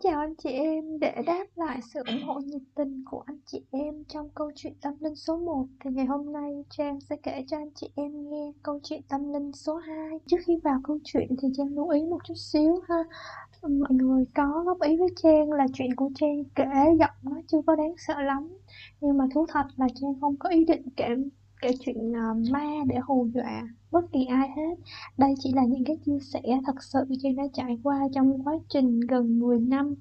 chào anh chị em, để đáp lại sự ủng hộ nhiệt tình của anh chị em trong câu chuyện tâm linh số 1 thì ngày hôm nay Trang sẽ kể cho anh chị em nghe câu chuyện tâm linh số 2. Trước khi vào câu chuyện thì Trang lưu ý một chút xíu ha. Mọi người có góp ý với Trang là chuyện của Trang kể giọng nó chưa có đáng sợ lắm. Nhưng mà thú thật là Trang không có ý định kể kể chuyện uh, ma để hù dọa bất kỳ ai hết. Đây chỉ là những cái chia sẻ thật sự Trang đã trải qua trong quá trình gần 10 năm.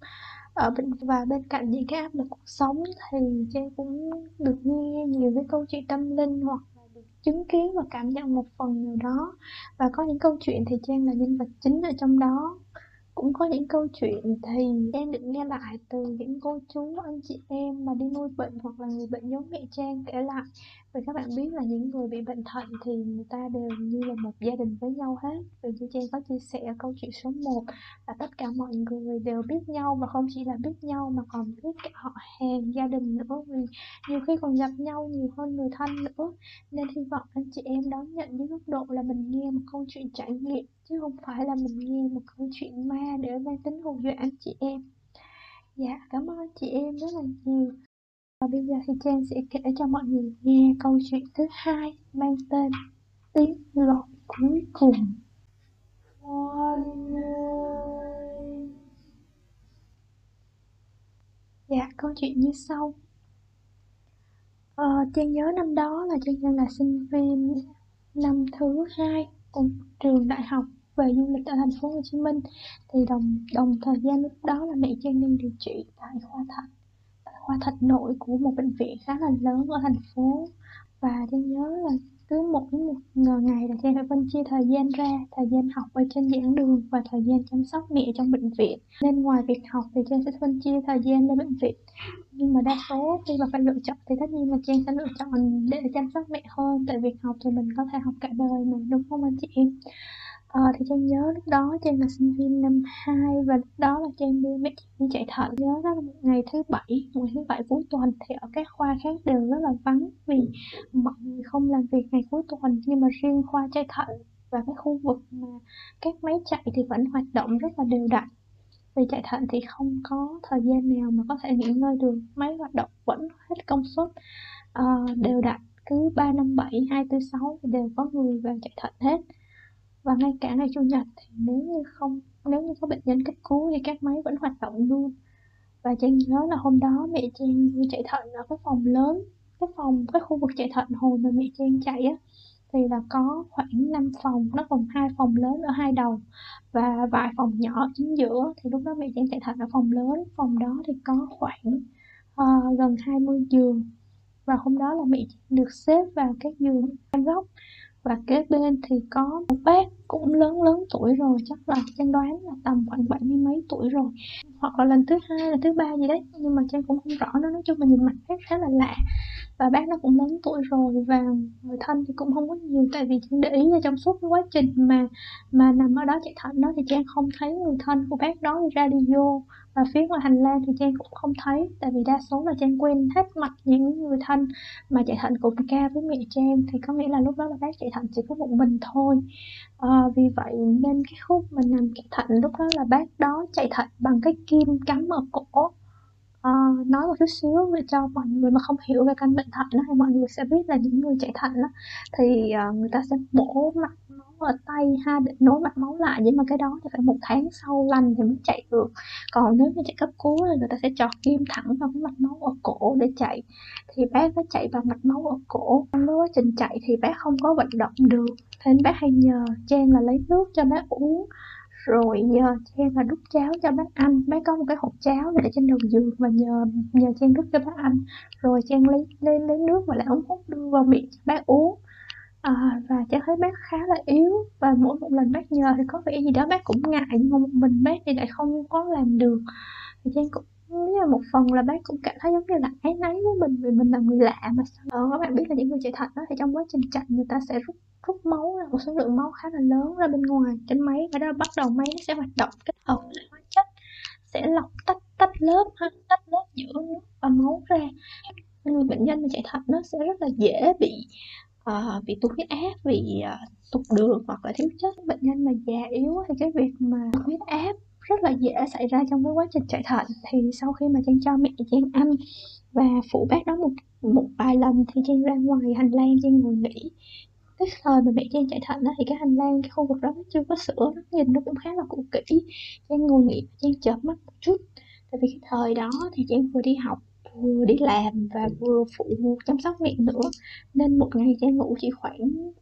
Ở bên và bên cạnh những cái áp lực cuộc sống thì Trang cũng được nghe nhiều cái câu chuyện tâm linh hoặc là được chứng kiến và cảm nhận một phần nào đó. Và có những câu chuyện thì Trang là nhân vật chính ở trong đó cũng có những câu chuyện thì em được nghe lại từ những cô chú, anh chị em mà đi nuôi bệnh hoặc là người bệnh giống mẹ Trang kể lại. Vì các bạn biết là những người bị bệnh thận thì người ta đều như là một gia đình với nhau hết. Vì như Trang có chia sẻ câu chuyện số 1 là tất cả mọi người đều biết nhau và không chỉ là biết nhau mà còn biết cả họ hàng, gia đình nữa. Vì nhiều khi còn gặp nhau nhiều hơn người thân nữa. Nên hy vọng anh chị em đón nhận với góc độ là mình nghe một câu chuyện trải nghiệm chứ không phải là mình nghe một câu chuyện ma để mang tính hù dọa anh chị em dạ cảm ơn anh chị em rất là nhiều và bây giờ thì Trang sẽ kể cho mọi người nghe câu chuyện thứ hai mang tên Tiếng lọt cuối cùng. Dạ, câu chuyện như sau. Ờ, Trang nhớ năm đó là Trang đang là sinh viên năm thứ hai của trường đại học về du lịch ở thành phố Hồ Chí Minh. Thì đồng đồng thời gian lúc đó là mẹ Trang đang điều trị tại khoa thận khoa thận nội của một bệnh viện khá là lớn ở thành phố. Và Trang nhớ là cứ mỗi một ngày là Trang phải phân chia thời gian ra, thời gian học ở trên giảng đường và thời gian chăm sóc mẹ trong bệnh viện. Nên ngoài việc học thì Trang sẽ phân chia thời gian lên bệnh viện. Nhưng mà đa số khi mà phải lựa chọn thì tất nhiên là Trang sẽ lựa chọn để chăm sóc mẹ hơn, tại việc học thì mình có thể học cả đời mà, đúng không anh chị em? Ờ, thì Trang nhớ lúc đó Trang là sinh viên năm 2 và lúc đó là Trang đi mẹ đi chạy thận. Nhớ đó là một ngày thứ bảy ngày thứ bảy cuối tuần thì ở các khoa khác đều rất là vắng vì mọi người không làm việc ngày cuối tuần. Nhưng mà riêng khoa chạy thận và cái khu vực mà các máy chạy thì vẫn hoạt động rất là đều đặn. Vì chạy thận thì không có thời gian nào mà có thể nghỉ ngơi được máy hoạt động vẫn hết công suất uh, đều đặn. Cứ ba năm bảy hai tư sáu đều có người vào chạy thận hết và ngay cả ngày chủ nhật thì nếu như không nếu như có bệnh nhân cấp cứu thì các máy vẫn hoạt động luôn. Và Trang nhớ là hôm đó mẹ Trang chạy thận ở cái phòng lớn cái phòng cái khu vực chạy thận hồi mà mẹ Trang chạy á thì là có khoảng 5 phòng nó gồm hai phòng lớn ở hai đầu và vài phòng nhỏ chính giữa. Thì lúc đó mẹ Trang chạy thận ở phòng lớn phòng đó thì có khoảng uh, gần 20 giường. Và hôm đó là mẹ được xếp vào các giường hai góc và kế bên thì có một bác cũng lớn lớn tuổi rồi, chắc là trang đoán là tầm khoảng bảy mươi mấy tuổi rồi. Hoặc là lần thứ hai, lần thứ ba gì đấy, nhưng mà trang cũng không rõ nữa, nói chung là nhìn mặt bác khá là lạ và bác nó cũng lớn tuổi rồi và người thân thì cũng không có nhiều tại vì để ý là trong suốt cái quá trình mà mà nằm ở đó chạy thận đó thì trang không thấy người thân của bác đó đi ra đi vô. Và phía ngoài hành lang thì trang cũng không thấy tại vì đa số là trang quên hết mặt những người thân mà chạy thận cùng ca với mẹ trang. Thì có nghĩa là lúc đó là bác chạy thận chỉ có một mình thôi. À, vì vậy nên cái khúc mình nằm chạy thận lúc đó là bác đó chạy thận bằng cái kim cắm ở cổ à, nói một chút xíu để cho mọi người mà không hiểu về căn bệnh thận đó, thì mọi người sẽ biết là những người chạy thận đó, thì uh, người ta sẽ bổ mặt máu ở tay ha để nối mạch máu lại nhưng mà cái đó thì phải một tháng sau lành thì mới chạy được. Còn nếu như chạy cấp cứu thì người ta sẽ chọt kim thẳng vào cái mạch máu ở cổ để chạy. Thì bác nó chạy bằng mạch máu ở cổ trong quá trình chạy thì bác không có vận động được nên bác hay nhờ Trang là lấy nước cho bác uống rồi nhờ Trang là đút cháo cho bác ăn bác có một cái hộp cháo để trên đầu giường và nhờ nhờ Trang đút cho bác ăn rồi Trang lấy lấy lấy nước và lại ống hút đưa vào miệng cho bác uống. À, và Trang thấy bác khá là yếu và mỗi một lần bác nhờ thì có vẻ gì đó bác cũng ngại nhưng mà một mình bác thì lại không có làm được. Thì Trang cũng Lý là một phần là bác cũng cảm thấy giống như là áy náy với mình vì mình là người lạ mà ờ, các bạn biết là những người chạy thận đó thì trong quá trình chạy người ta sẽ rút rút máu ra một số lượng máu khá là lớn ra bên ngoài trên máy. Và đó bắt đầu máy nó sẽ hoạt động kết hợp với hóa chất sẽ lọc tách tách lớp ha tách lớp giữa nước và máu ra. Người bệnh nhân mà chạy thận nó sẽ rất là dễ bị uh, bị tụt huyết áp vì uh, ờ, tụt đường hoặc là thiếu chất. Bệnh nhân mà già yếu thì cái việc mà huyết áp rất là dễ xảy ra trong cái quá trình chạy thận. Thì sau khi mà Trang cho mẹ Trang ăn và phụ bác đó một một vài lần thì Trang ra ngoài hành lang Trang ngồi nghỉ. Cái thời mà mẹ Trang chạy thận đó thì cái hành lang, cái khu vực đó nó chưa có sữa nó nhìn nó cũng khá là cũ kỹ. Trang ngồi nghỉ, Trang chợp mắt một chút. Tại vì cái thời đó thì Trang vừa đi học vừa đi làm và vừa phụ chăm sóc mẹ nữa. Nên một ngày Trang ngủ chỉ khoảng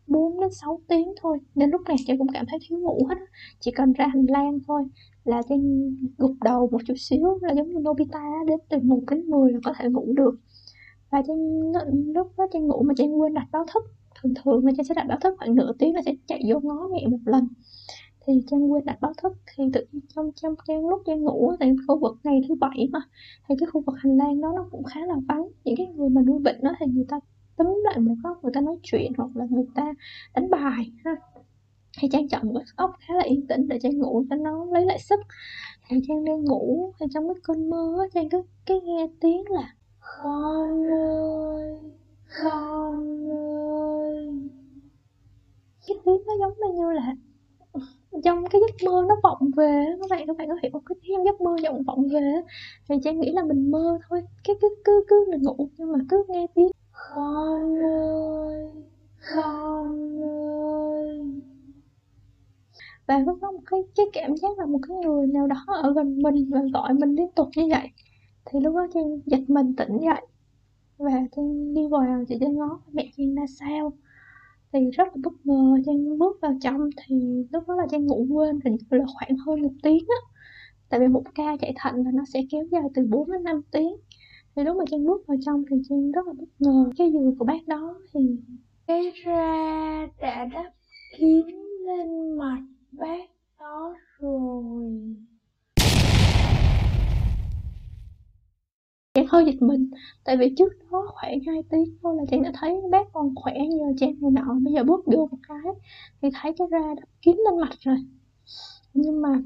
4 đến 6 tiếng thôi. Nên lúc này Trang cũng cảm thấy thiếu ngủ hết chỉ cần ra hành lang thôi là Trang gục đầu một chút xíu là giống như Nobita đến từ 1 đến 10 là có thể ngủ được. Và Trang lúc đó Trang ngủ mà Trang quên đặt báo thức. Thường thường là Trang sẽ đặt báo thức khoảng nửa tiếng là sẽ chạy vô ngó mẹ một lần thì Trang quên đặt báo thức. Thì tự trong trong Trang lúc Trang ngủ tại khu vực ngày thứ bảy mà, thì cái khu vực hành lang đó nó cũng khá là vắng. Những cái người mà nuôi bệnh đó thì người ta túm lại một góc, người ta nói chuyện hoặc là người ta đánh bài ha. Thì Trang chọn một cái góc khá là yên tĩnh để Trang ngủ cho nó lấy lại sức. Thì Trang đang ngủ, thì trong cái cơn mơ Trang cứ cái nghe tiếng là, con ơi con ơi. Cái tiếng nó giống như là trong cái giấc mơ nó vọng về các bạn các bạn có hiểu cái tiếng giấc mơ vọng vọng về thì chị nghĩ là mình mơ thôi, cái cứ cứ cứ mình ngủ, nhưng mà cứ nghe tiếng con ơi con ơi. Và lúc đó một cái cái cảm giác là một cái người nào đó ở gần mình và gọi mình liên tục như vậy. Thì lúc đó trang giật mình tỉnh dậy và trang đi vào chị trang ngó mẹ trang ra sao? Thì rất là bất ngờ Trang bước vào trong thì lúc đó là Trang ngủ quên hình như là khoảng hơn một tiếng á. Tại vì một ca chạy thận là nó sẽ kéo dài từ 4 đến 5 tiếng. Thì lúc mà Trang bước vào trong thì Trang rất là bất ngờ. Cái giường của bác đó thì, cái ra đã đắp kín lên mặt bác đó rồi Trang hơi giật mình. Tại vì trước đó khoảng 2 tiếng thôi là Trang đã thấy bác còn khỏe nhờ Trang này nọ. Bây giờ bước vô một cái thì thấy cái ra đập kín lên mặt rồi. Nhưng mà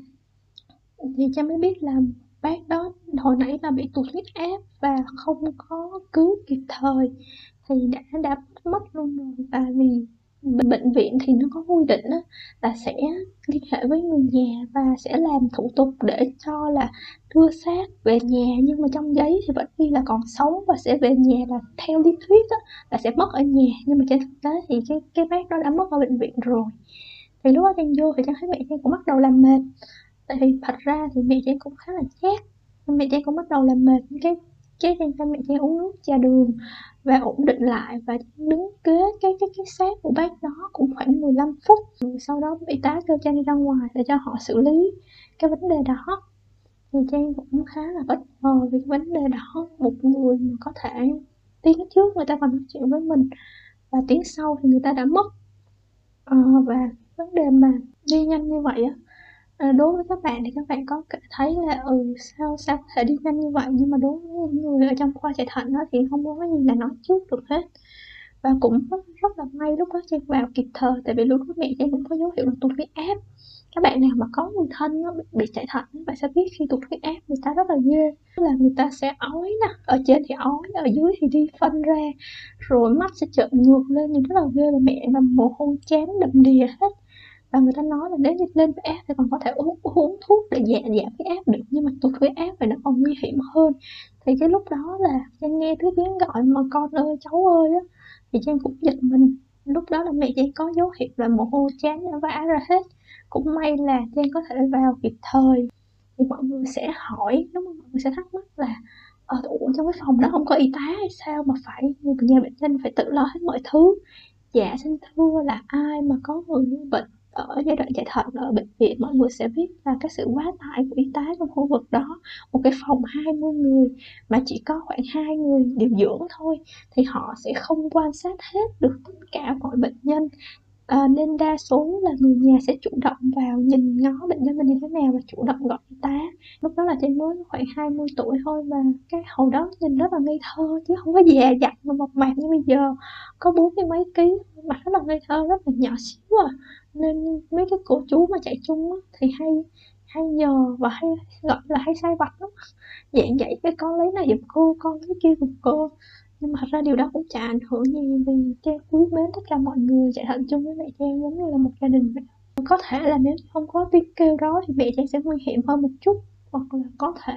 thì Trang mới biết là bác đó hồi nãy là bị tụt huyết áp và không có cứu kịp thời. Thì đã đã mất luôn rồi. Tại vì bệnh viện thì nó có quy định đó, là sẽ liên hệ với người nhà và sẽ làm thủ tục để cho là đưa xác về nhà. Nhưng mà trong giấy thì vẫn ghi là còn sống và sẽ về nhà là theo lý thuyết đó, là sẽ mất ở nhà. Nhưng mà trên thực tế thì cái cái bác đó đã mất ở bệnh viện rồi. Thì lúc đó trang vô thì trang thấy mẹ trang cũng bắt đầu làm mệt. Tại vì thật ra thì mẹ trang cũng khá là chát. Mẹ trang cũng bắt đầu làm mệt. Cái cái trang cho mẹ trang uống nước trà đường và ổn định lại và đứng kế cái cái cái xác của bác đó cũng khoảng 15 phút. Rồi sau đó y tá kêu Trang đi ra ngoài để cho họ xử lý cái vấn đề đó. Thì Trang cũng khá là bất ngờ vì cái vấn đề đó một người mà có thể tiếng trước người ta còn nói chuyện với mình và tiếng sau thì người ta đã mất. À, và vấn đề mà đi nhanh như vậy á Ờ, đối với các bạn thì các bạn có thấy là ừ sao sao có thể đi nhanh như vậy? Nhưng mà đối với những người ở trong khoa chạy thận đó thì không có cái gì là nói trước được hết. Và cũng rất, rất là may lúc đó trang vào kịp thời tại vì lúc đó mẹ trang cũng có dấu hiệu là tụt huyết áp. Các bạn nào mà có người thân đó, bị, chạy thận bạn sẽ biết khi tụt huyết áp người ta rất là ghê. Là người ta sẽ ói nè ở trên thì ói ở dưới thì đi phân ra rồi mắt sẽ trợn ngược lên nhưng rất là ghê và mẹ mà mồ hôi chán đầm đìa hết và người ta nói là nếu như lên với áp thì còn có thể uống uống thuốc để giảm giảm cái áp được nhưng mà tụt huyết áp thì nó còn nguy hiểm hơn. Thì cái lúc đó là trang nghe thứ tiếng gọi mà con ơi cháu ơi á thì trang cũng giật mình. Lúc đó là mẹ trang có dấu hiệu là mồ hôi chán đã vã ra hết. Cũng may là trang có thể vào kịp thời. Thì mọi người sẽ hỏi đúng không mọi người sẽ thắc mắc là ở ờ, ủa trong cái phòng đó không có y tá hay sao mà phải người nhà bệnh nhân phải tự lo hết mọi thứ? Dạ xin thưa là ai mà có người như bệnh ở giai đoạn chạy thận ở bệnh viện mọi người sẽ biết là cái sự quá tải của y tá trong khu vực đó. Một cái phòng 20 người mà chỉ có khoảng hai người điều dưỡng thôi thì họ sẽ không quan sát hết được tất cả mọi bệnh nhân. À, nên đa số là người nhà sẽ chủ động vào nhìn ngó bệnh nhân mình như thế nào và chủ động gọi y tá. Lúc đó là trên mới khoảng 20 tuổi thôi và cái hồi đó nhìn rất là ngây thơ chứ không có già dặn mà mộc mạc như bây giờ. Có bốn mươi mấy ký mặt rất là ngây thơ rất là nhỏ xíu à nên mấy cái cô chú mà chạy chung á, thì hay hay nhờ và hay gọi là hay sai vặt lắm. Dạng vậy cái con lấy này giùm cô con lấy kia giùm cô. Nhưng mà thật ra điều đó cũng chả ảnh hưởng gì vì trang quý mến tất cả mọi người chạy thận chung với mẹ trang giống như là một gia đình vậy. Có thể là nếu không có tiếng kêu đó thì mẹ Trang sẽ nguy hiểm hơn một chút hoặc là có thể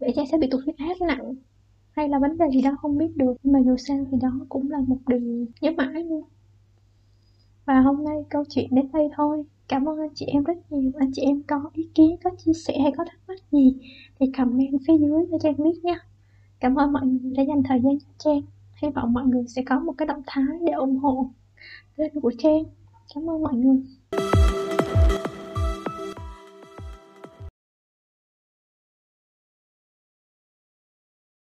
mẹ Trang sẽ bị tụt huyết áp nặng. Hay là vấn đề gì đó không biết được nhưng mà dù sao thì đó cũng là một điều nhớ mãi luôn và hôm nay câu chuyện đến đây thôi. Cảm ơn anh chị em rất nhiều. Anh chị em có ý kiến, có chia sẻ hay có thắc mắc gì thì comment phía dưới cho trang biết nha. Cảm ơn mọi người đã dành thời gian cho trang. Hy vọng mọi người sẽ có một cái động thái để ủng hộ kênh của trang. Cảm ơn mọi người.